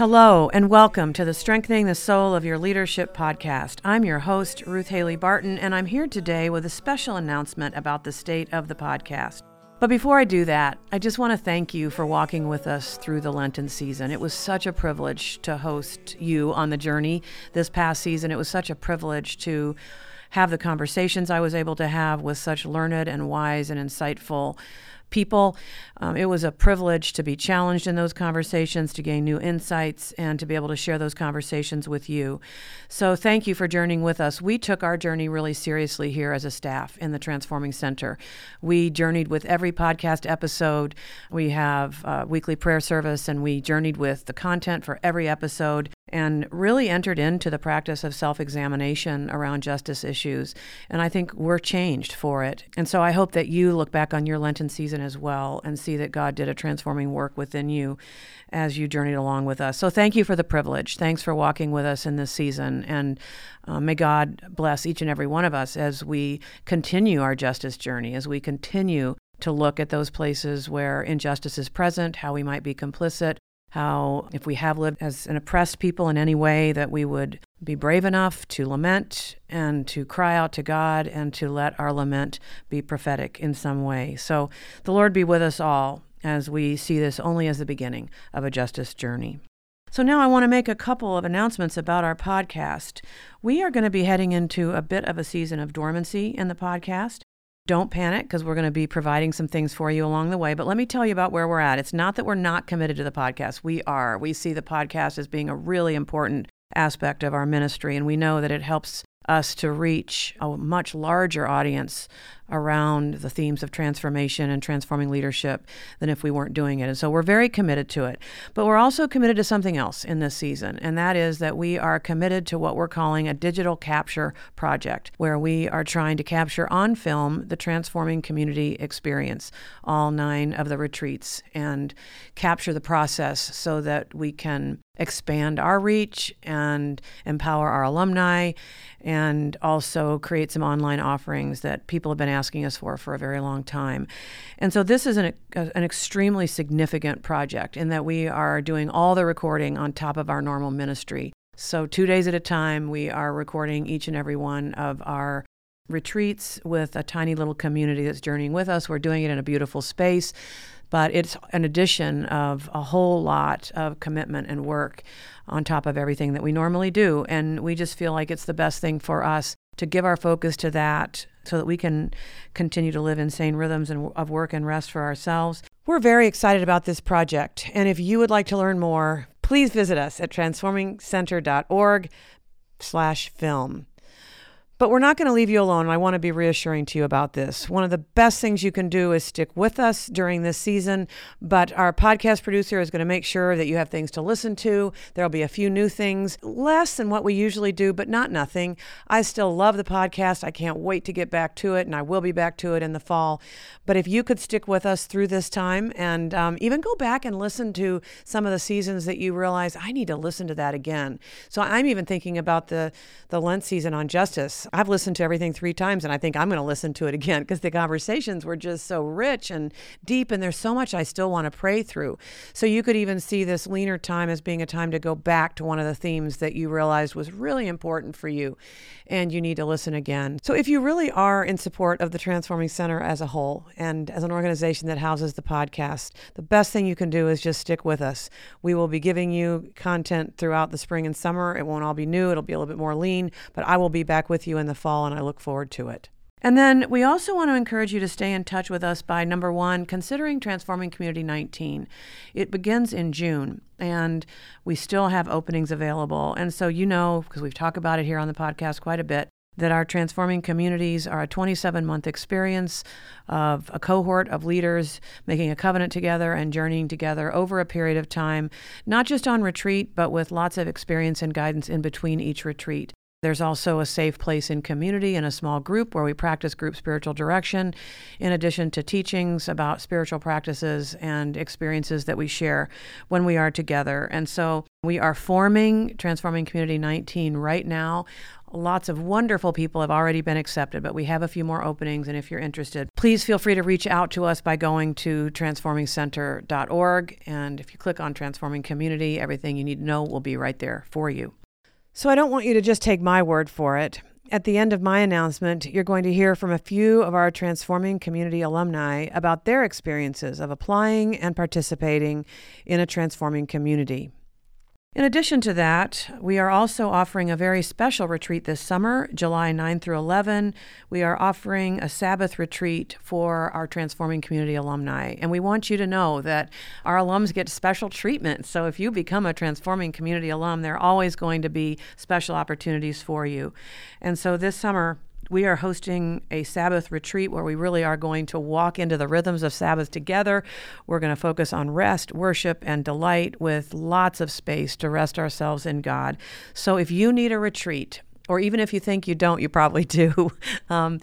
Hello, and welcome to the Strengthening the Soul of Your Leadership podcast. I'm your host, Ruth Haley Barton, and I'm here today with a special announcement about the state of the podcast. But before I do that, I just want to thank you for walking with us through the Lenten season. It was such a privilege to host you on the journey this past season. It was such a privilege to have the conversations I was able to have with such learned and wise and insightful people. Um, it was a privilege to be challenged in those conversations, to gain new insights, and to be able to share those conversations with you. So, thank you for journeying with us. We took our journey really seriously here as a staff in the Transforming Center. We journeyed with every podcast episode. We have weekly prayer service, and we journeyed with the content for every episode and really entered into the practice of self examination around justice issues. And I think we're changed for it. And so I hope that you look back on your Lenten season as well and see that God did a transforming work within you as you journeyed along with us. So thank you for the privilege. Thanks for walking with us in this season. And uh, may God bless each and every one of us as we continue our justice journey, as we continue to look at those places where injustice is present, how we might be complicit, how if we have lived as an oppressed people in any way that we would be brave enough to lament and to cry out to God and to let our lament be prophetic in some way. So the Lord be with us all as we see this only as the beginning of a justice journey. So now I want to make a couple of announcements about our podcast. We are going to be heading into a bit of a season of dormancy in the podcast. Don't panic because we're going to be providing some things for you along the way. But let me tell you about where we're at. It's not that we're not committed to the podcast. We are. We see the podcast as being a really important aspect of our ministry, and we know that it helps us to reach a much larger audience around the themes of transformation and transforming leadership than if we weren't doing it. And so we're very committed to it. But we're also committed to something else in this season, and that is that we are committed to what we're calling a digital capture project, where we are trying to capture on film the transforming community experience, all nine of the retreats, and capture the process so that we can expand our reach and empower our alumni and also create some online offerings that people have been asking us for for a very long time. And so this is an, an extremely significant project in that we are doing all the recording on top of our normal ministry. So, two days at a time, we are recording each and every one of our retreats with a tiny little community that's journeying with us. We're doing it in a beautiful space but it's an addition of a whole lot of commitment and work on top of everything that we normally do. And we just feel like it's the best thing for us to give our focus to that so that we can continue to live in sane rhythms and, of work and rest for ourselves. We're very excited about this project. And if you would like to learn more, please visit us at transformingcenter.org slash film. But we're not going to leave you alone. I want to be reassuring to you about this. One of the best things you can do is stick with us during this season. But our podcast producer is going to make sure that you have things to listen to. There'll be a few new things, less than what we usually do, but not nothing. I still love the podcast. I can't wait to get back to it, and I will be back to it in the fall. But if you could stick with us through this time and um, even go back and listen to some of the seasons that you realize, I need to listen to that again. So I'm even thinking about the, the Lent season on justice. I've listened to everything three times, and I think I'm going to listen to it again because the conversations were just so rich and deep, and there's so much I still want to pray through. So you could even see this leaner time as being a time to go back to one of the themes that you realized was really important for you, and you need to listen again. So if you really are in support of the Transforming Center as a whole and as an organization that houses the podcast, the best thing you can do is just stick with us. We will be giving you content throughout the spring and summer. It won't all be new, it'll be a little bit more lean, but I will be back with you in the fall, and I look forward to it. And then we also want to encourage you to stay in touch with us by number one, considering Transforming Community 19. It begins in June, and we still have openings available. And so, you know, because we've talked about it here on the podcast quite a bit, that our transforming communities are a 27 month experience of a cohort of leaders making a covenant together and journeying together over a period of time, not just on retreat, but with lots of experience and guidance in between each retreat. There's also a safe place in community in a small group where we practice group spiritual direction, in addition to teachings about spiritual practices and experiences that we share when we are together. And so We are forming Transforming Community 19 right now. Lots of wonderful people have already been accepted, but we have a few more openings. And if you're interested, please feel free to reach out to us by going to transformingcenter.org. And if you click on Transforming Community, everything you need to know will be right there for you. So I don't want you to just take my word for it. At the end of my announcement, you're going to hear from a few of our Transforming Community alumni about their experiences of applying and participating in a transforming community. In addition to that, we are also offering a very special retreat this summer, July 9 through 11. We are offering a Sabbath retreat for our Transforming Community alumni. And we want you to know that our alums get special treatment. So if you become a Transforming Community alum, there are always going to be special opportunities for you. And so this summer, we are hosting a Sabbath retreat where we really are going to walk into the rhythms of Sabbath together. We're going to focus on rest, worship, and delight with lots of space to rest ourselves in God. So if you need a retreat, or even if you think you don't, you probably do. Um,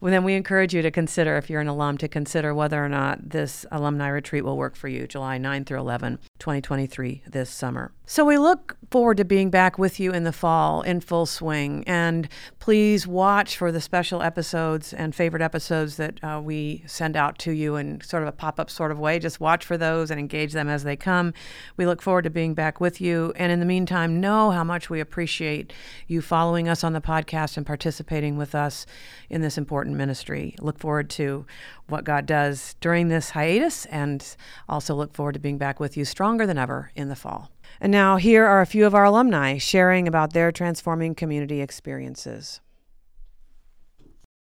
well, then we encourage you to consider, if you're an alum, to consider whether or not this alumni retreat will work for you, July 9 through 11, 2023, this summer. So we look forward to being back with you in the fall in full swing. And please watch for the special episodes and favorite episodes that uh, we send out to you in sort of a pop up sort of way. Just watch for those and engage them as they come. We look forward to being back with you. And in the meantime, know how much we appreciate you following us on the podcast and participating with us in this important ministry. Look forward to what God does during this hiatus and also look forward to being back with you stronger than ever in the fall. And now, here are a few of our alumni sharing about their transforming community experiences.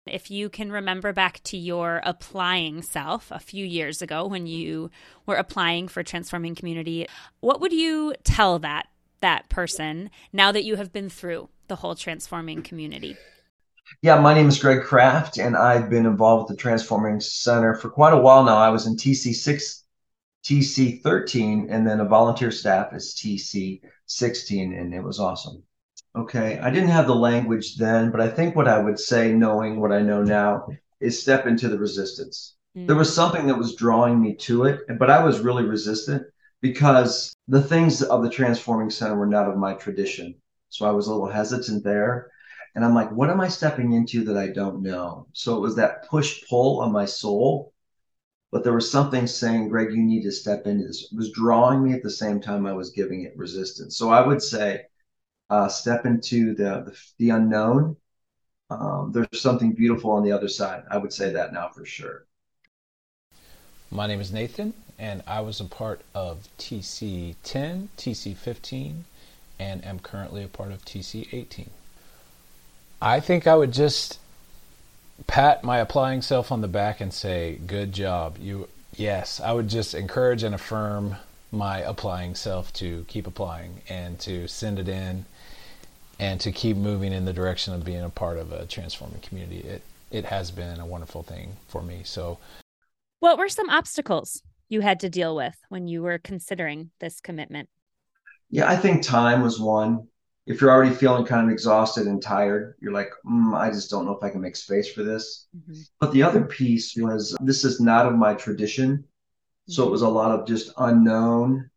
If you can remember back to your applying self a few years ago when you were applying for transforming community, what would you tell that that person now that you have been through the whole transforming community? Yeah, my name is Greg Kraft, and I've been involved with the Transforming Center for quite a while now. I was in TC6, TC13, and then a volunteer staff is TC16, and it was awesome. Okay, I didn't have the language then, but I think what I would say, knowing what I know now, is step into the resistance. Mm. There was something that was drawing me to it, but I was really resistant because the things of the Transforming Center were not of my tradition. So I was a little hesitant there. And I'm like, what am I stepping into that I don't know? So it was that push pull on my soul. But there was something saying, Greg, you need to step into this. It was drawing me at the same time I was giving it resistance. So I would say, uh, step into the, the, the unknown. Um, there's something beautiful on the other side. I would say that now for sure. My name is Nathan, and I was a part of TC 10, TC 15, and am currently a part of TC 18. I think I would just pat my applying self on the back and say, "Good job." You yes, I would just encourage and affirm my applying self to keep applying and to send it in and to keep moving in the direction of being a part of a transforming community. It it has been a wonderful thing for me. So what were some obstacles you had to deal with when you were considering this commitment? Yeah, I think time was one if you're already feeling kind of exhausted and tired, you're like, mm, I just don't know if I can make space for this. Mm-hmm. But the other piece was this is not of my tradition. Mm-hmm. So it was a lot of just unknown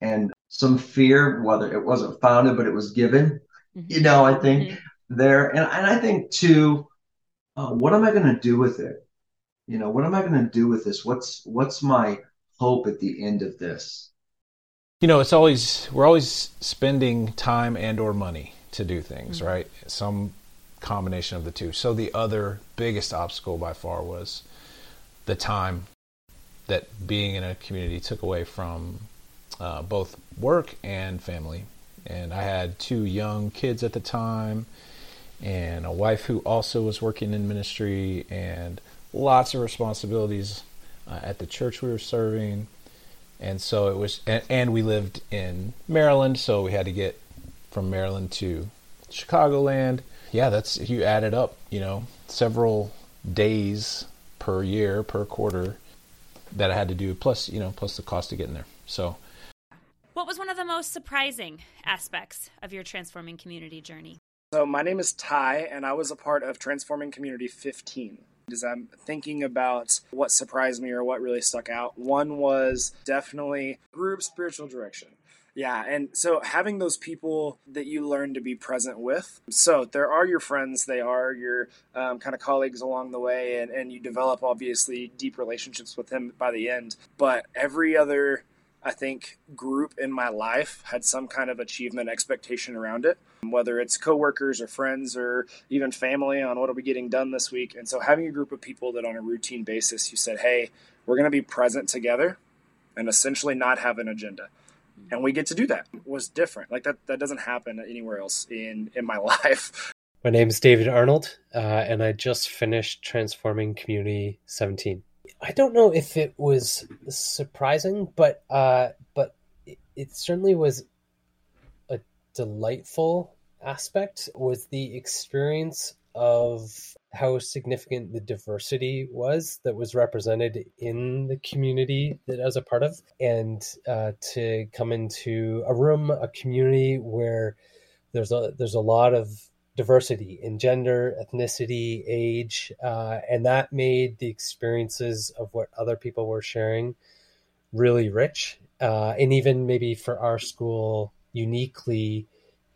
and some fear, whether it wasn't founded, but it was given. Mm-hmm. You know, I think mm-hmm. there. And, and I think too, uh, what am I going to do with it? You know, what am I going to do with this? What's what's my hope at the end of this? You know it's always we're always spending time and or money to do things mm-hmm. right? Some combination of the two. So the other biggest obstacle by far was the time that being in a community took away from uh, both work and family. And i had two young kids at the time and a wife who also was working in ministry and lots of responsibilities uh, at the church we were serving and so it was and, and, we lived in maryland so we had to get from maryland to chicagoland. Yeah that's if you add it up you know several days per year per quarter that i had to do plus you know plus the cost of getting there. So. What was one of the most surprising aspects of your transforming community journey? So my name is ty and i was a part of transforming community 15 as I'm thinking about what surprised me or what really stuck out. One was definitely group spiritual direction. Yeah, and so having those people that you learn to be present with. So there are your friends, they are your um, kind of colleagues along the way, and, and you develop obviously deep relationships with them by the end. But every other, I think, group in my life had some kind of achievement expectation around it, whether it's coworkers or friends or even family on what are we getting done this week. And so having a group of people that on a routine basis you said, hey, we're going to be present together and essentially not have an agenda. And we get to do that was different. Like that that doesn't happen anywhere else in in my life. My name is david arnold uh, and i just finished transforming community 17 i don't know if it was surprising but uh but it, it certainly was a delightful aspect was the experience of how significant the diversity was that was represented in the community that I was a part of, and uh, to come into a room, a community where there's a there's a lot of diversity in gender, ethnicity, age, uh, and that made the experiences of what other people were sharing really rich, uh, and even maybe for our school uniquely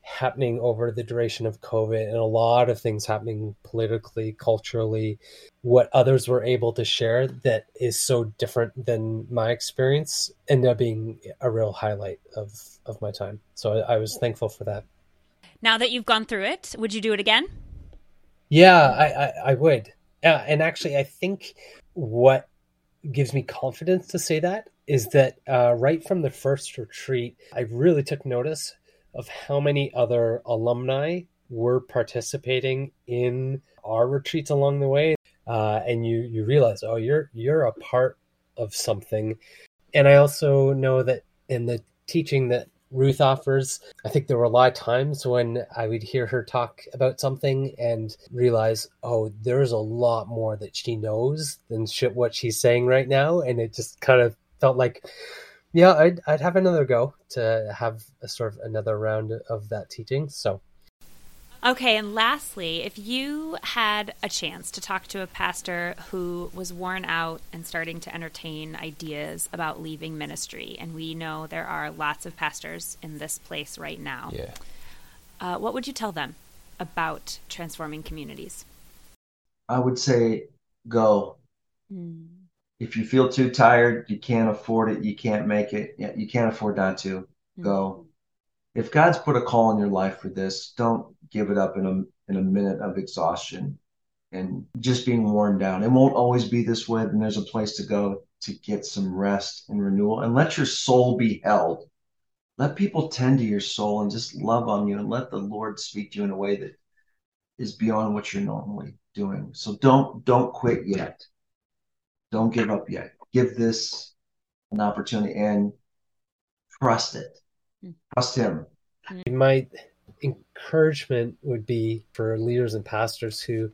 happening over the duration of COVID and a lot of things happening politically, culturally, what others were able to share that is so different than my experience ended up being a real highlight of, of my time. So I, I was thankful for that. Now that you've gone through it, would you do it again? Yeah, I, I, I would. Yeah, and actually, I think what gives me confidence to say that is that uh, right from the first retreat, I really took notice of how many other alumni were participating in our retreats along the way uh, and you you realize oh you're you're a part of something and i also know that in the teaching that ruth offers i think there were a lot of times when i would hear her talk about something and realize oh there's a lot more that she knows than what she's saying right now and it just kind of felt like yeah, I'd I'd have another go to have a sort of another round of that teaching. So Okay, and lastly, if you had a chance to talk to a pastor who was worn out and starting to entertain ideas about leaving ministry, and we know there are lots of pastors in this place right now, yeah. Uh, what would you tell them about transforming communities? I would say go. Mm if you feel too tired, you can't afford it, you can't make it, you can't afford not to mm-hmm. go. If God's put a call in your life for this, don't give it up in a in a minute of exhaustion and just being worn down. It won't always be this way, and there's a place to go to get some rest and renewal and let your soul be held. Let people tend to your soul and just love on you and let the Lord speak to you in a way that is beyond what you're normally doing. So don't don't quit yet don't give up yet. Give this an opportunity and trust it. Mm. Trust Him. My encouragement would be for leaders and pastors who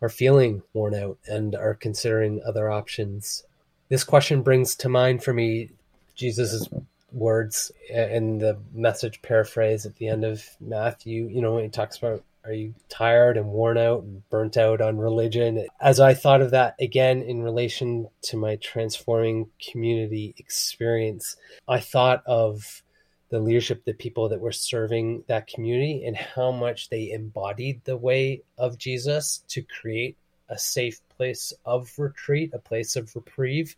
are feeling worn out and are considering other options. This question brings to mind for me Jesus' words in the message paraphrase at the end of Matthew. You know, he talks about are you tired and worn out and burnt out on religion? As I thought of that again in relation to my transforming community experience, I thought of the leadership, the people that were serving that community, and how much they embodied the way of Jesus to create a safe place of retreat, a place of reprieve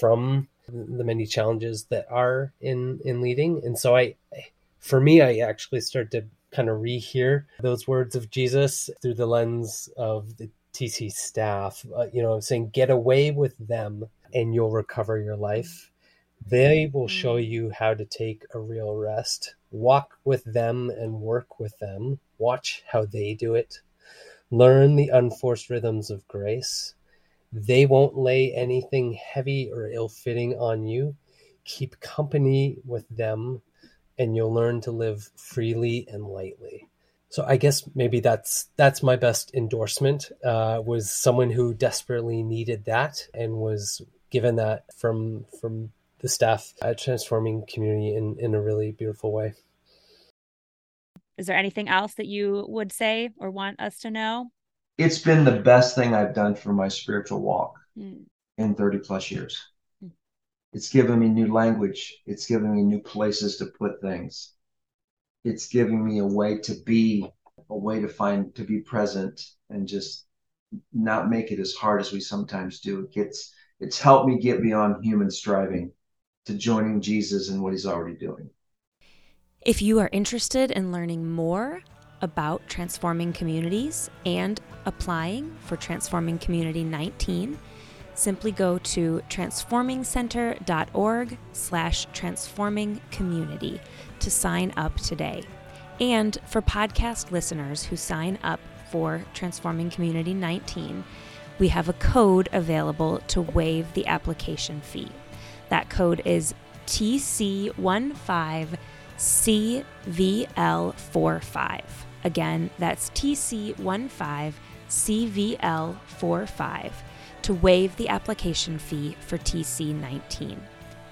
from the many challenges that are in in leading. And so I for me I actually started to kind of rehear those words of Jesus through the lens of the TC staff. Uh, you know, I'm saying, get away with them and you'll recover your life. They will show mm. you how to take a real rest. Walk with them and work with them. Watch how they do it. Learn the unforced rhythms of grace. They won't lay anything heavy or ill fitting on you. Keep company with them and you'll learn to live freely and lightly. So I guess maybe that's that's my best endorsement. Uh, was someone who desperately needed that and was given that from from the staff at Transforming Community in in a really beautiful way. Is there anything else that you would say or want us to know? it's been the best thing I've done for my spiritual walk Mm. in 30 plus years. Mm. It's given me new language. It's given me new places to put things. It's giving me a way to be, a way to find, to be present and just not make it as hard as we sometimes do. It gets, it's helped me get beyond human striving to joining Jesus and what he's already doing. If you are interested in learning more about transforming communities and applying for Transforming Community 19, simply go to transformingcenter.org slash transforming community to sign up today. And for podcast listeners who sign up for Transforming Community 19, we have a code available to waive the application fee. That code is TC15CVL45. Again, that's TC15CVL45 to waive the application fee for TC19.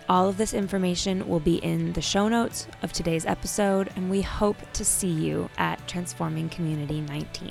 All of this information will be in the show notes of today's episode, and we hope to see you at Transforming Community 19.